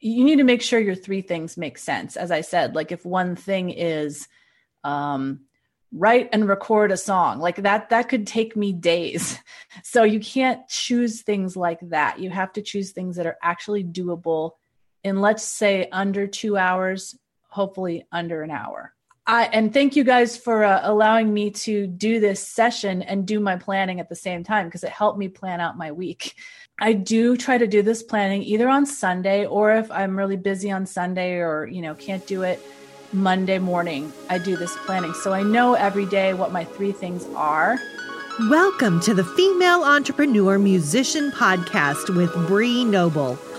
you need to make sure your three things make sense. As I said, like if one thing is um, write and record a song like that that could take me days so you can't choose things like that you have to choose things that are actually doable in let's say under two hours hopefully under an hour I, and thank you guys for uh, allowing me to do this session and do my planning at the same time because it helped me plan out my week. I do try to do this planning either on Sunday or if I'm really busy on Sunday or you know can't do it Monday morning, I do this planning. So I know every day what my three things are. Welcome to the Female Entrepreneur Musician Podcast with Bree Noble.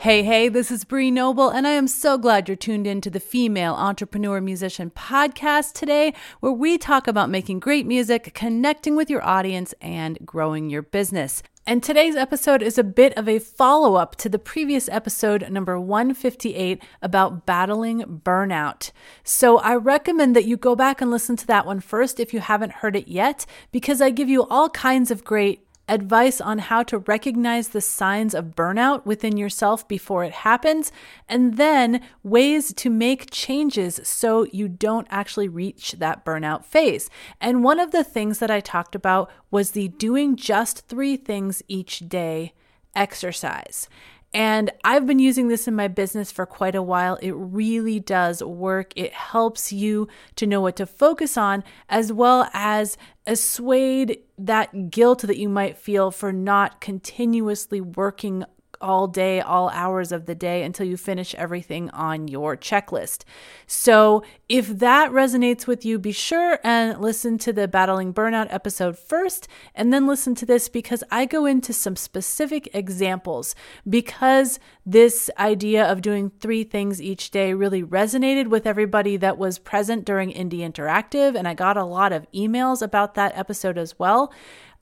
Hey, hey, this is Bree Noble, and I am so glad you're tuned in to the Female Entrepreneur Musician podcast today, where we talk about making great music, connecting with your audience, and growing your business. And today's episode is a bit of a follow up to the previous episode, number 158, about battling burnout. So I recommend that you go back and listen to that one first if you haven't heard it yet, because I give you all kinds of great advice on how to recognize the signs of burnout within yourself before it happens, and then ways to make changes so you don't actually reach that burnout phase. And one of the things that I talked about was the doing just three things each day exercise. And I've been using this in my business for quite a while. It really does work. It helps you to know what to focus on, as well as assuade that guilt that you might feel for not continuously working all day, all hours of the day until you finish everything on your checklist. So, if that resonates with you, be sure and listen to the Battling Burnout episode first, and then listen to this because I go into some specific examples. Because this idea of doing three things each day really resonated with everybody that was present during Indie Interactive, and I got a lot of emails about that episode as well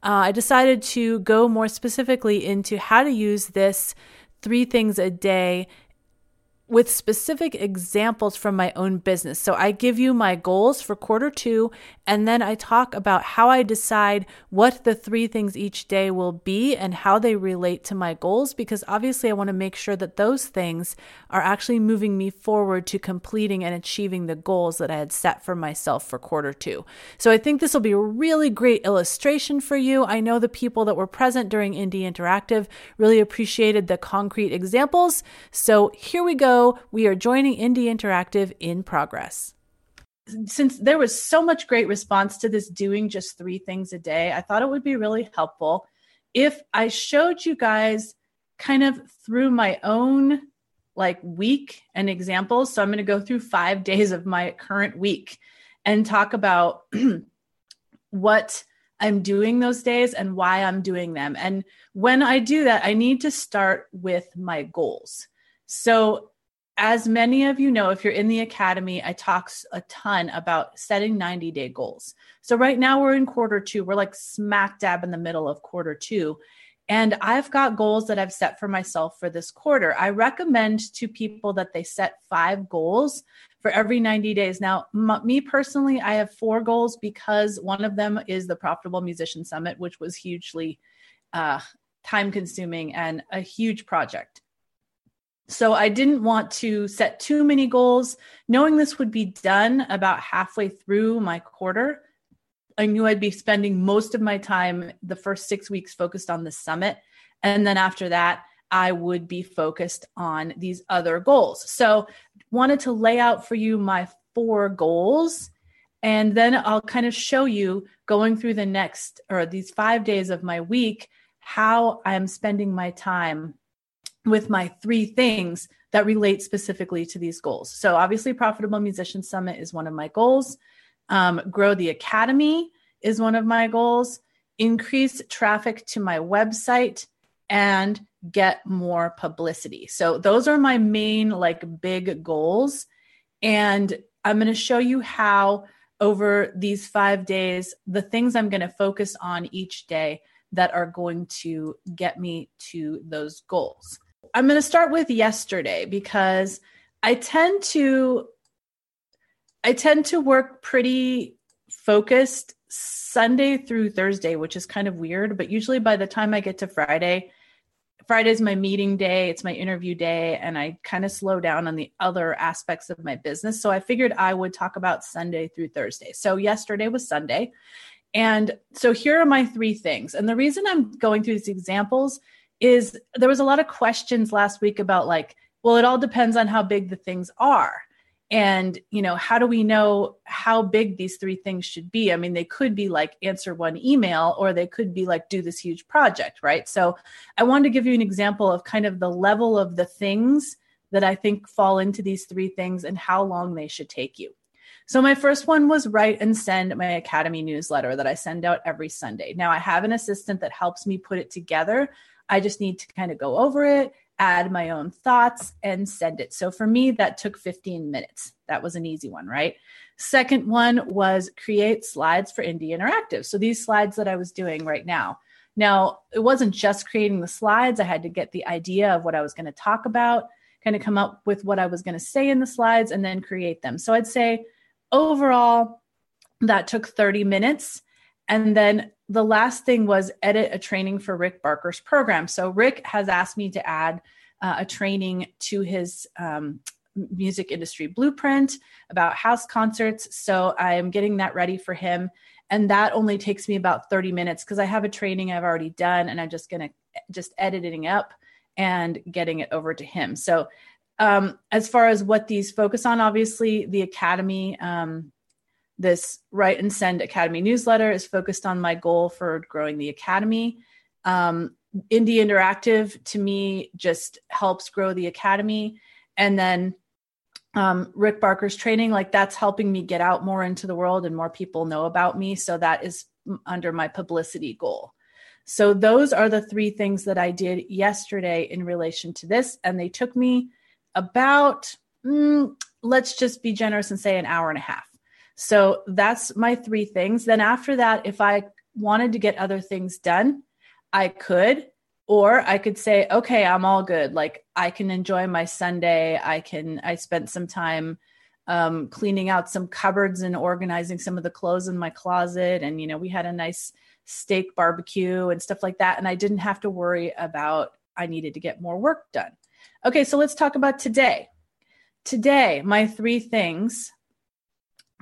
uh, I decided to go more specifically into how to use this three things a day with specific examples from my own business. So I give you my goals for quarter two, and then I talk about how I decide what the three things each day will be and how they relate to my goals, because obviously I want to make sure that those things are actually moving me forward to completing and achieving the goals that I had set for myself for quarter two. So I think this will be a really great illustration for you. I know the people that were present during Indie Interactive really appreciated the concrete examples. So here we go we are joining Indie Interactive in progress. Since there was so much great response to this doing just three things a day, I thought it would be really helpful if I showed you guys kind of through my own like week and examples. So I'm going to go through five days of my current week and talk about what I'm doing those days and why I'm doing them. And when I do that, I need to start with my goals. So as many of you know, if you're in the academy, I talk a ton about setting 90 day goals. So right now we're in quarter two. We're like smack dab in the middle of quarter two. And I've got goals that I've set for myself for this quarter. I recommend to people that they set five goals for every 90 days. Now, m- me personally, I have four goals because one of them is the Profitable Musician Summit, which was hugely uh, time consuming and a huge project. So I didn't want to set too many goals. Knowing this would be done about halfway through my quarter, I knew I'd be spending most of my time the first six weeks focused on the summit. And then after that, I would be focused on these other goals. So, wanted to lay out for you my four goals. And then I'll kind of show you going through the next or these five days of my week how I'm spending my time with my three things that relate specifically to these goals. So, obviously, Profitable Musician Summit is one of my goals. Um, grow the Academy is one of my goals. Increase traffic to my website and get more publicity. So those are my main like big goals and I'm going to show you how over these 5 days the things I'm going to focus on each day that are going to get me to those goals. I'm going to start with yesterday because I tend to I tend to work pretty focused Sunday through Thursday, which is kind of weird, but usually by the time I get to Friday, Friday's my meeting day, it's my interview day, and I kind of slow down on the other aspects of my business. So I figured I would talk about Sunday through Thursday. So yesterday was Sunday. And so here are my three things. And the reason I'm going through these examples is there was a lot of questions last week about like, well, it all depends on how big the things are. And you know how do we know how big these three things should be? I mean they could be like answer one email or they could be like do this huge project right? So i wanted to give you an example of kind of the level of the things that i think fall into these three things and how long they should take you. So my first one was write and send my academy newsletter that i send out every sunday. Now i have an assistant that helps me put it together i just need to kind of go over it add my own thoughts and send it. So for me, that took 15 minutes. That was an easy one, right? Second one was create slides for Indie Interactive. So these slides that I was doing right now. Now, it wasn't just creating the slides, I had to get the idea of what I was going to talk about, kind of come up with what I was going to say in the slides, and then create them. So I'd say overall, that took 30 minutes. And then the last thing was edit a training for Rick Barker's program. So Rick has asked me to add uh, a training to his um, music industry blueprint about house concerts. So I am getting that ready for him. And that only takes me about 30 minutes because I have a training I've already done and I'm just going to just editing up and getting it over to him. So um, as far as what these focus on, obviously the Academy um, this Write and Send Academy newsletter is focused on my goal for growing the Academy. Um, Indie Interactive to me just helps grow the Academy. And then um, Rick Barker's training, like that's helping me get out more into the world and more people know about me. So that is under my publicity goal. So those are the three things that I did yesterday in relation to this. And they took me about, mm, let's just be generous and say an hour and a half. So that's my three things. Then after that, if I wanted to get other things done, I could, or I could say, okay, I'm all good. Like I can enjoy my Sunday. I can, I spent some time um, cleaning out some cupboards and organizing some of the clothes in my closet. And, you know, we had a nice steak barbecue and stuff like that. And I didn't have to worry about, I needed to get more work done. Okay, so let's talk about today. Today, my three things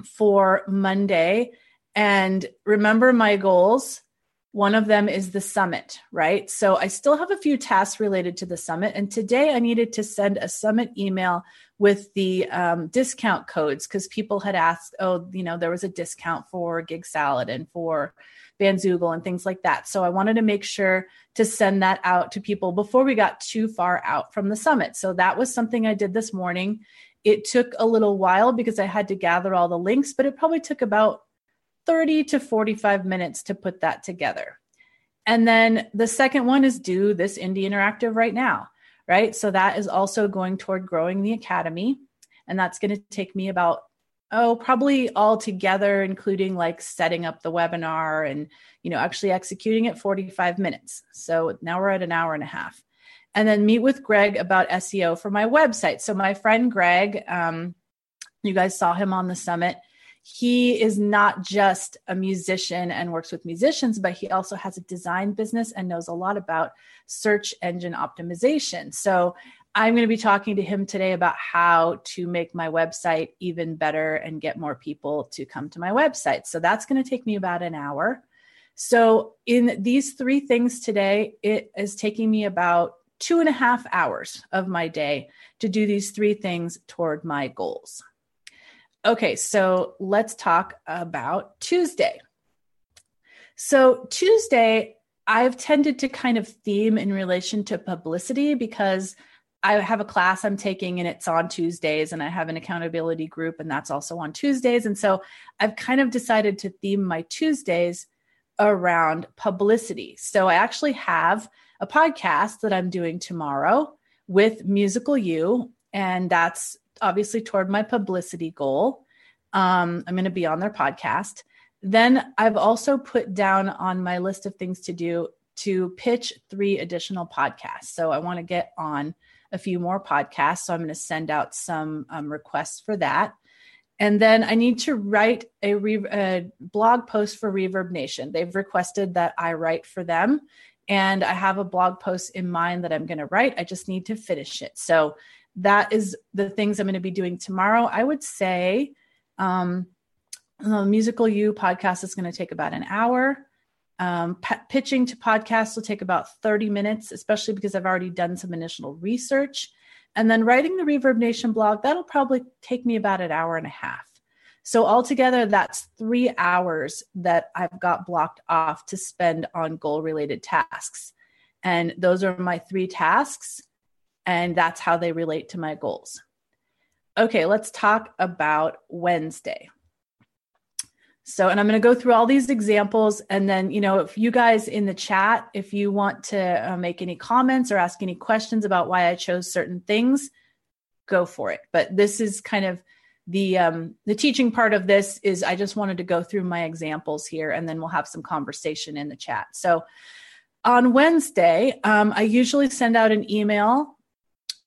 for Monday. And remember my goals. One of them is the summit, right? So I still have a few tasks related to the summit. And today I needed to send a summit email with the um, discount codes because people had asked, oh, you know, there was a discount for Gig Salad and for Bandzoogle and things like that. So I wanted to make sure to send that out to people before we got too far out from the summit. So that was something I did this morning. It took a little while because I had to gather all the links, but it probably took about 30 to 45 minutes to put that together. And then the second one is do this Indie Interactive right now, right? So that is also going toward growing the academy. And that's going to take me about, oh, probably all together, including like setting up the webinar and, you know, actually executing it 45 minutes. So now we're at an hour and a half and then meet with Greg about SEO for my website. So, my friend Greg, um, you guys saw him on the summit. He is not just a musician and works with musicians, but he also has a design business and knows a lot about search engine optimization. So, I'm going to be talking to him today about how to make my website even better and get more people to come to my website. So, that's going to take me about an hour. So, in these three things today, it is taking me about two and a half hours of my day to do these three things toward my goals. Okay, so let's talk about Tuesday. So, Tuesday, I've tended to kind of theme in relation to publicity because I have a class I'm taking and it's on Tuesdays, and I have an accountability group and that's also on Tuesdays. And so I've kind of decided to theme my Tuesdays around publicity. So I actually have a podcast that I'm doing tomorrow with Musical U, and that's obviously toward my publicity goal. Um, I'm going to be on their podcast. Then I've also put down on my list of things to do to pitch three additional podcasts. So I want to get on a few more podcasts. So I'm going to send out some um, requests for that. And then I need to write a, re- a, blog post for Reverb Nation. They've requested that I write for them. And I have a blog post in mind that I'm going to write. I just need to finish it. So that is the things I'm going to be doing tomorrow. I would say um, the Musical U podcast is going to take about an hour. Um, p- pitching to podcasts will take about 30 minutes, especially because I've already done some initial research. And then writing the Reverb Nation blog, that'll probably take me about an hour and a half. So, altogether, that's three hours that I've got blocked off to spend on goal related tasks. And those are my three tasks. And that's how they relate to my goals. Okay, let's talk about Wednesday. So, and I'm going to go through all these examples. And then, you know, if you guys in the chat, if you want to uh, make any comments or ask any questions about why I chose certain things, go for it. But this is kind of the um, the teaching part of this is I just wanted to go through my examples here, and then we'll have some conversation in the chat. So, on Wednesday, um, I usually send out an email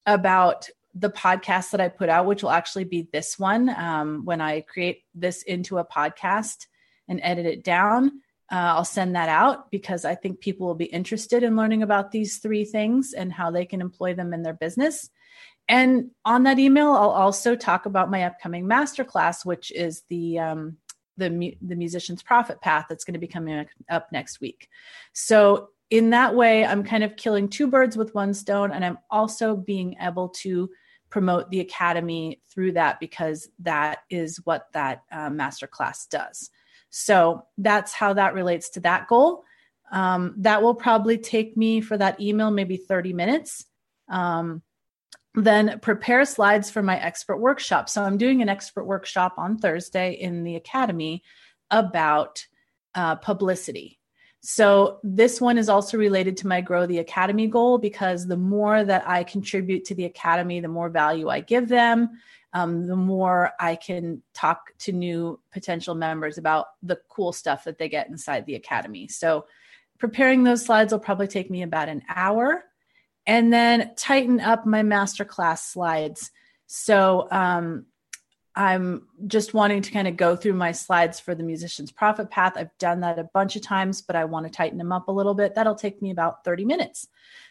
about the podcast that I put out, which will actually be this one, um, when I create this into a podcast and edit it down, uh, I'll send that out because I think people will be interested in learning about these three things and how they can employ them in their business. And on that email, I'll also talk about my upcoming masterclass, which is the um, the the musician's profit path that's going to be coming up next week. So in that way, I'm kind of killing two birds with one stone, and I'm also being able to promote the academy through that because that is what that uh, masterclass does. So that's how that relates to that goal. Um, that will probably take me for that email maybe 30 minutes. Um, then prepare slides for my expert workshop. So I'm doing an expert workshop on Thursday in the academy about uh, publicity. So this one is also related to my Grow the Academy goal because the more that I contribute to the Academy, the more value I give them, um, the more I can talk to new potential members about the cool stuff that they get inside the Academy. So preparing those slides will probably take me about an hour and then tighten up my masterclass slides. So um, I'm just wanting to kind of go through my slides for the musician's profit path. I've done that a bunch of times, but I want to tighten them up a little bit. That'll take me about 30 minutes.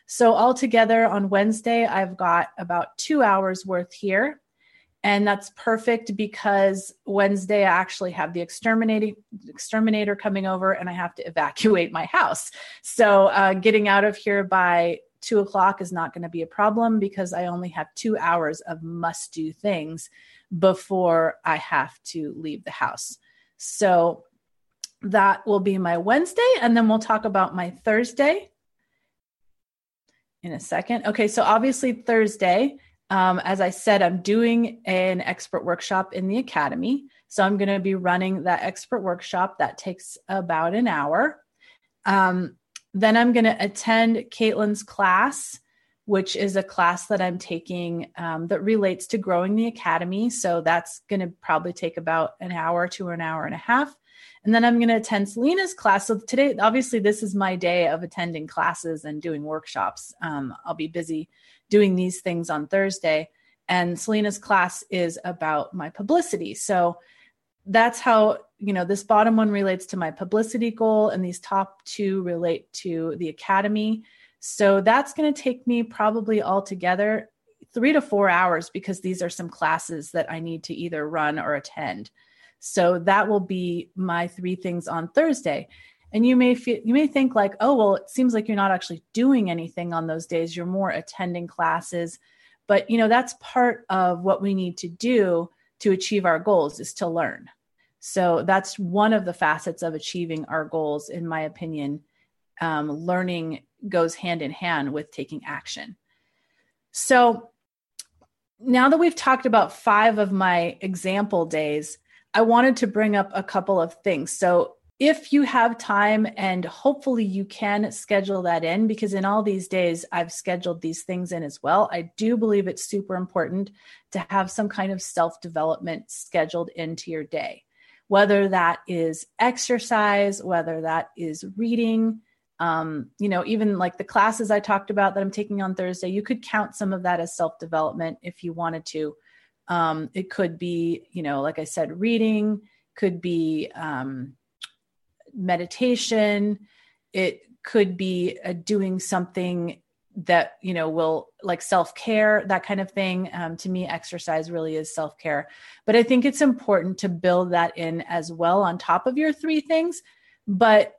So, altogether on Wednesday, I've got about two hours worth here. And that's perfect because Wednesday I actually have the exterminating exterminator coming over and I have to evacuate my house. So, uh, getting out of here by two o'clock is not going to be a problem because I only have two hours of must do things before I have to leave the house. So that will be my Wednesday. And then we'll talk about my Thursday in a second. Okay, so obviously, Thursday, um, as I said, I'm doing an expert workshop in the academy. So I'm going to be running that expert workshop that takes about an hour. Um, then I'm going to attend Caitlin's class which is a class that I'm taking um, that relates to growing the academy. So that's going to probably take about an hour to an hour and a half. And then I'm going to attend Selena's class. So today, obviously, this is my day of attending classes and doing workshops. Um, I'll be busy doing these things on Thursday. And Selena's class is about my publicity. So that's how, you know, this bottom one relates to my publicity goal, and these top two relate to the academy. So that's going to take me probably altogether three to four hours because these are some classes that I need to either run or attend. So that will be my three things on Thursday. And you may feel you may think like, oh well, it seems like you're not actually doing anything on those days. You're more attending classes. But you know, that's part of what we need to do to achieve our goals is to learn. So that's one of the facets of achieving our goals, in my opinion. Um, learning goes hand in hand with taking action. So now that we've talked about five of my example days, I wanted to bring up a couple of things. So if you have time and hopefully you can schedule that in because in all these days I've scheduled these things in as well. I do believe it's super important to have some kind of self development scheduled into your day, whether that is exercise, whether that is reading. Um, you know, even like the classes I talked about that I'm taking on Thursday, you could count some of that as self development if you wanted to. Um, it could be, you know, like I said, reading, could be, um, meditation it could be uh, doing something that you know will like self-care that kind of thing um, to me exercise really is self-care but i think it's important to build that in as well on top of your three things but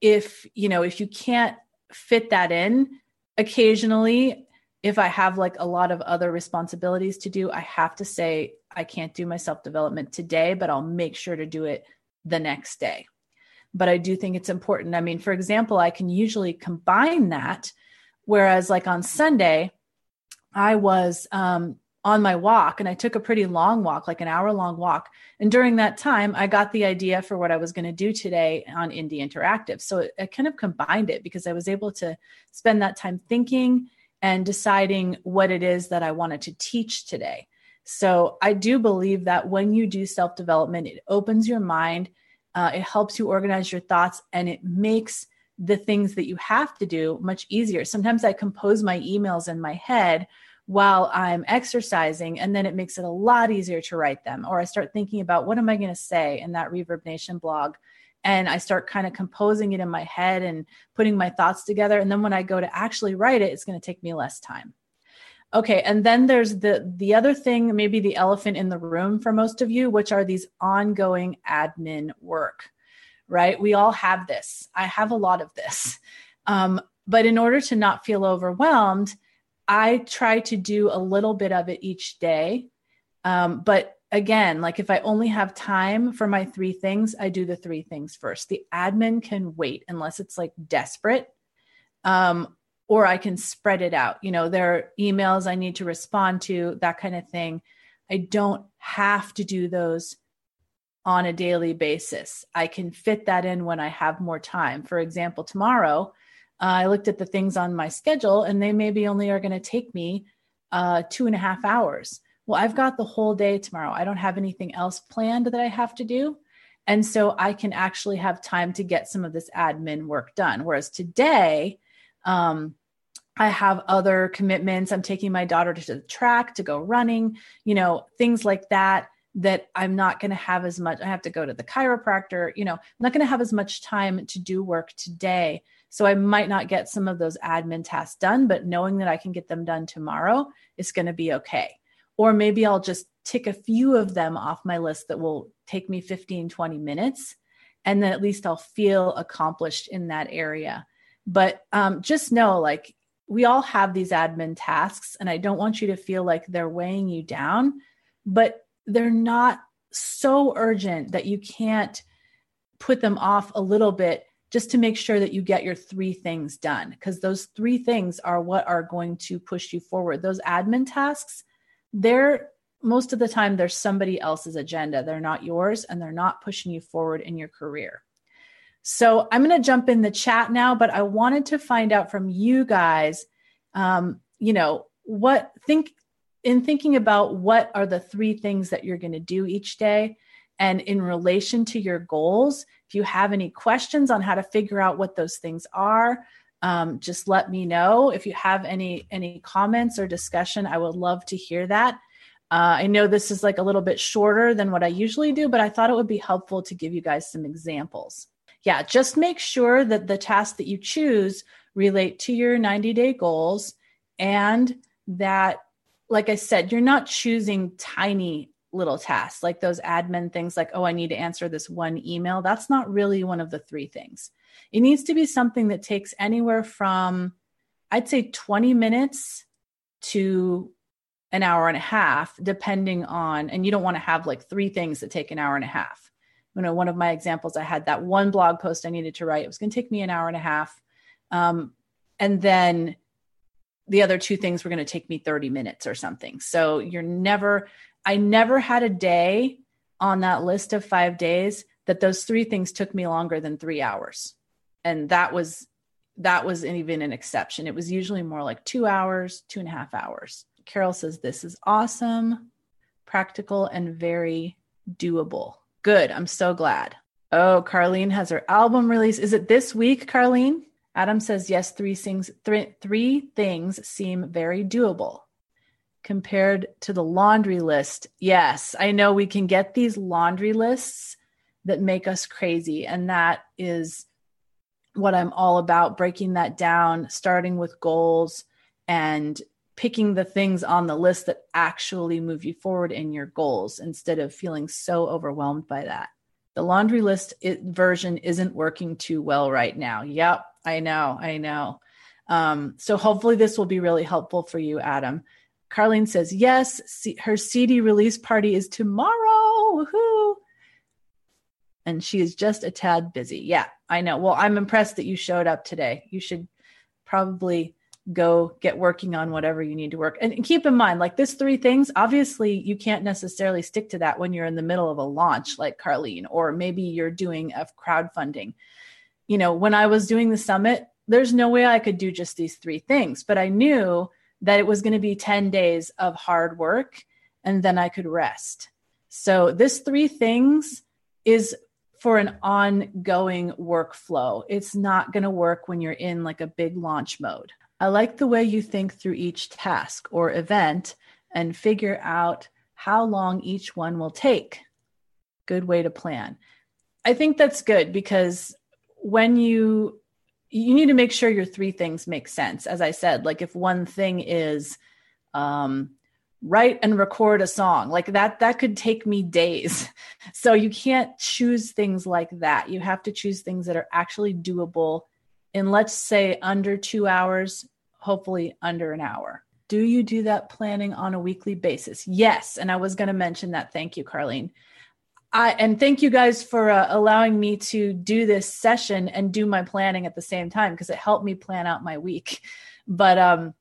if you know if you can't fit that in occasionally if i have like a lot of other responsibilities to do i have to say i can't do my self development today but i'll make sure to do it the next day but I do think it's important. I mean, for example, I can usually combine that. Whereas, like on Sunday, I was um, on my walk and I took a pretty long walk, like an hour long walk. And during that time, I got the idea for what I was going to do today on Indie Interactive. So I kind of combined it because I was able to spend that time thinking and deciding what it is that I wanted to teach today. So I do believe that when you do self development, it opens your mind uh, it helps you organize your thoughts and it makes the things that you have to do much easier. Sometimes I compose my emails in my head while I'm exercising, and then it makes it a lot easier to write them. Or I start thinking about what am I going to say in that Reverb Nation blog. And I start kind of composing it in my head and putting my thoughts together. And then when I go to actually write it, it's going to take me less time. Okay, and then there's the the other thing, maybe the elephant in the room for most of you, which are these ongoing admin work. Right? We all have this. I have a lot of this. Um, but in order to not feel overwhelmed, I try to do a little bit of it each day. Um, but again, like if I only have time for my three things, I do the three things first. The admin can wait unless it's like desperate. Um, or I can spread it out. You know, there are emails I need to respond to, that kind of thing. I don't have to do those on a daily basis. I can fit that in when I have more time. For example, tomorrow, uh, I looked at the things on my schedule and they maybe only are going to take me uh, two and a half hours. Well, I've got the whole day tomorrow. I don't have anything else planned that I have to do. And so I can actually have time to get some of this admin work done. Whereas today, um, I have other commitments. I'm taking my daughter to the track to go running, you know, things like that that I'm not going to have as much. I have to go to the chiropractor, you know, I'm not going to have as much time to do work today. So I might not get some of those admin tasks done, but knowing that I can get them done tomorrow is going to be okay. Or maybe I'll just tick a few of them off my list that will take me 15, 20 minutes. And then at least I'll feel accomplished in that area. But um, just know like we all have these admin tasks and i don't want you to feel like they're weighing you down but they're not so urgent that you can't put them off a little bit just to make sure that you get your three things done because those three things are what are going to push you forward. Those admin tasks they're most of the time they're somebody else's agenda. They're not yours and they're not pushing you forward in your career. So I'm going to jump in the chat now, but I wanted to find out from you guys, um, you know, what think in thinking about what are the three things that you're going to do each day and in relation to your goals if you have any questions on how to figure out what those things are um, just let me know. If you have any any comments or discussion i would love to hear that. Uh, i know this is like a little bit shorter than what i usually do but i thought it would be helpful to give you guys some examples. Yeah, just make sure that the tasks that you choose relate to your 90 day goals and that, like I said, you're not choosing tiny little tasks like those admin things like, oh, I need to answer this one email. That's not really one of the three things. It needs to be something that takes anywhere from, I'd say, 20 minutes to an hour and a half, depending on, and you don't want to have like three things that take an hour and a half you know one of my examples i had that one blog post i needed to write it was going to take me an hour and a half um, and then the other two things were going to take me 30 minutes or something so you're never i never had a day on that list of five days that those three things took me longer than three hours. And that was that was even an exception. It was usually more like two hours, two and a half hours. Carol says, This is awesome, practical, and very doable. Good. I'm so glad. Oh, Carlene has her album release. Is it this week, Carlene? Adam says, Yes, three things, three, three things seem very doable compared to the laundry list. Yes, I know we can get these laundry lists that make us crazy. And that is what I'm all about breaking that down, starting with goals and picking the things on the list that actually move you forward in your goals instead of feeling so overwhelmed by that. The laundry list version isn't working too well right now. Yep, I know, I know. Um, so hopefully this will be really helpful for you, Adam. Carlene says yes. C- her CD release party is tomorrow. Woohoo! And she is just a tad busy. Yeah, I know. Well, I'm impressed that you showed up today. You should probably go get working on whatever you need to work. And keep in mind, like this three things, obviously you can't necessarily stick to that when you're in the middle of a launch like Carlene, or maybe you're doing a crowdfunding. You know, when I was doing the summit, there's no way I could do just these three things, but I knew that it was going to be 10 days of hard work and then I could rest. So this three things is for an ongoing workflow. It's not going to work when you're in like a big launch mode. I like the way you think through each task or event and figure out how long each one will take. Good way to plan. I think that's good because when you you need to make sure your three things make sense. As I said, like if one thing is um, write and record a song, like that, that could take me days. So you can't choose things like that. You have to choose things that are actually doable in, let's say, under two hours hopefully under an hour. Do you do that planning on a weekly basis? Yes. And I was going to mention that. Thank you, Carlene. I, and thank you guys for uh, allowing me to do this session and do my planning at the same time because it helped me plan out my week. But um,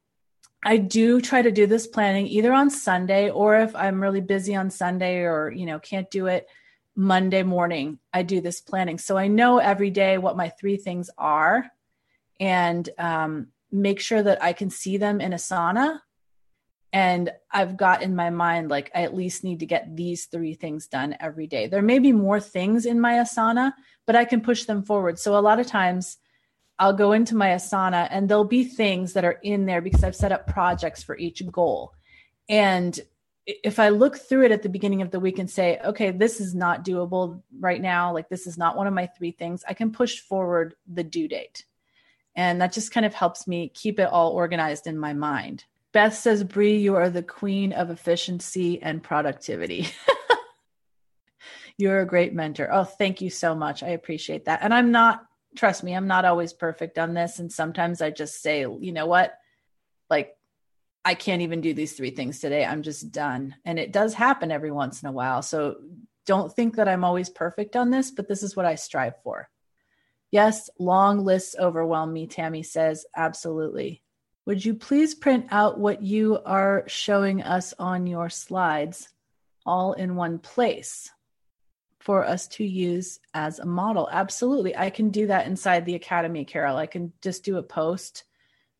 I do try to do this planning either on Sunday or if I'm really busy on Sunday or you know can't do it Monday morning. I do this planning so I know every day what my three things are, and um, make sure that I can see them in Asana. And I've got in my mind, like, I at least need to get these three things done every day. There may be more things in my Asana, but I can push them forward. So a lot of times I'll go into my Asana and there'll be things that are in there because I've set up projects for each goal. And if I look through it at the beginning of the week and say, okay, this is not doable right now, like this is not one of my three things, I can push forward the due date. And that just kind of helps me keep it all organized in my mind. Beth says, Bree, you are the queen of efficiency and productivity. You're a great mentor. Oh, thank you so much. I appreciate that. And I'm not, trust me, I'm not always perfect on this. And sometimes I just say, you know what? Like, I can't even do these three things today. I'm just done. And it does happen every once in a while. So don't think that I'm always perfect on this, but this is what I strive for. Yes, long lists overwhelm me, Tammy says. Absolutely. Would you please print out what you are showing us on your slides all in one place for us to use as a model? Absolutely. I can do that inside the Academy, Carol. I can just do a post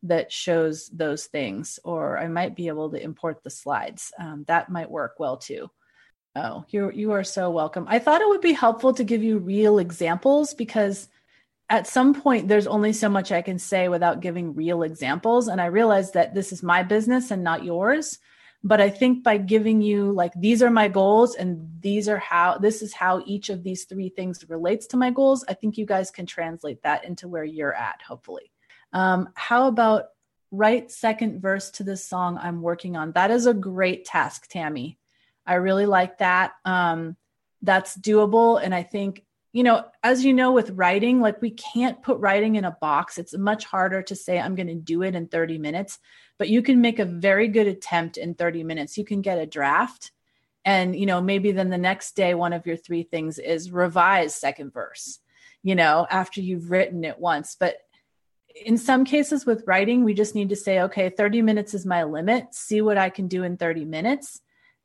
that shows those things, or I might be able to import the slides. Um, that might work well too. Oh, you you are so welcome. I thought it would be helpful to give you real examples because at some point there's only so much i can say without giving real examples. And i realize that this is my business and not yours. But i think by giving you like these are my goals and these are how this is how each of these three things relates to my goals i think you guys can translate that into where you're at hopefully. Um, how about write second verse to this song i'm working on? That is a great task tammy. I really like that. Um, that's doable. And i think you know, as you know, with writing, like we can't put writing in a box. It's much harder to say, I'm going to do it in 30 minutes, but you can make a very good attempt in 30 minutes. You can get a draft. And, you know, maybe then the next day, one of your three things is revise second verse, you know, after you've written it once. But in some cases with writing, we just need to say, okay, 30 minutes is my limit. See what I can do in 30 minutes.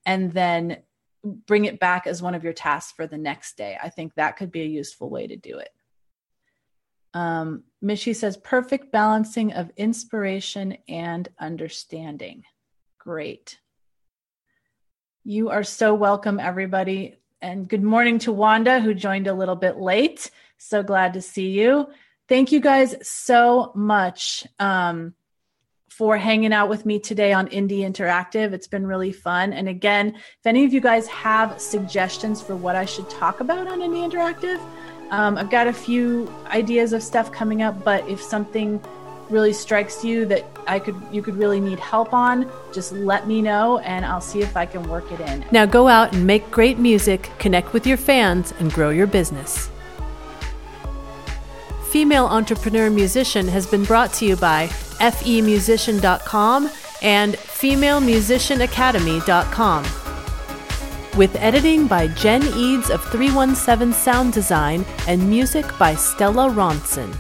And then bring it back as one of your tasks for the next day. I think that could be a useful way to do it. Um, says, perfect balancing of inspiration and understanding. Great. You are so welcome, everybody. And good morning to Wanda, who joined a little bit late. So glad to see you. Thank you guys so much um, for hanging out with me today on Indie Interactive. It's been really fun. And again, if any of you guys have suggestions for what I should talk about on Indie Interactive, um, I've got a few ideas of stuff coming up. But if something really strikes you that I could you could really need help on, just let me know and I'll see if I can work it in. Now go out and make great music, connect with your fans and grow your business. Female Entrepreneur Musician has been brought to you by femusician.com and femalemusicianacademy.com. With editing by Jen Eads of 317 Sound Design and music by Stella Ronson.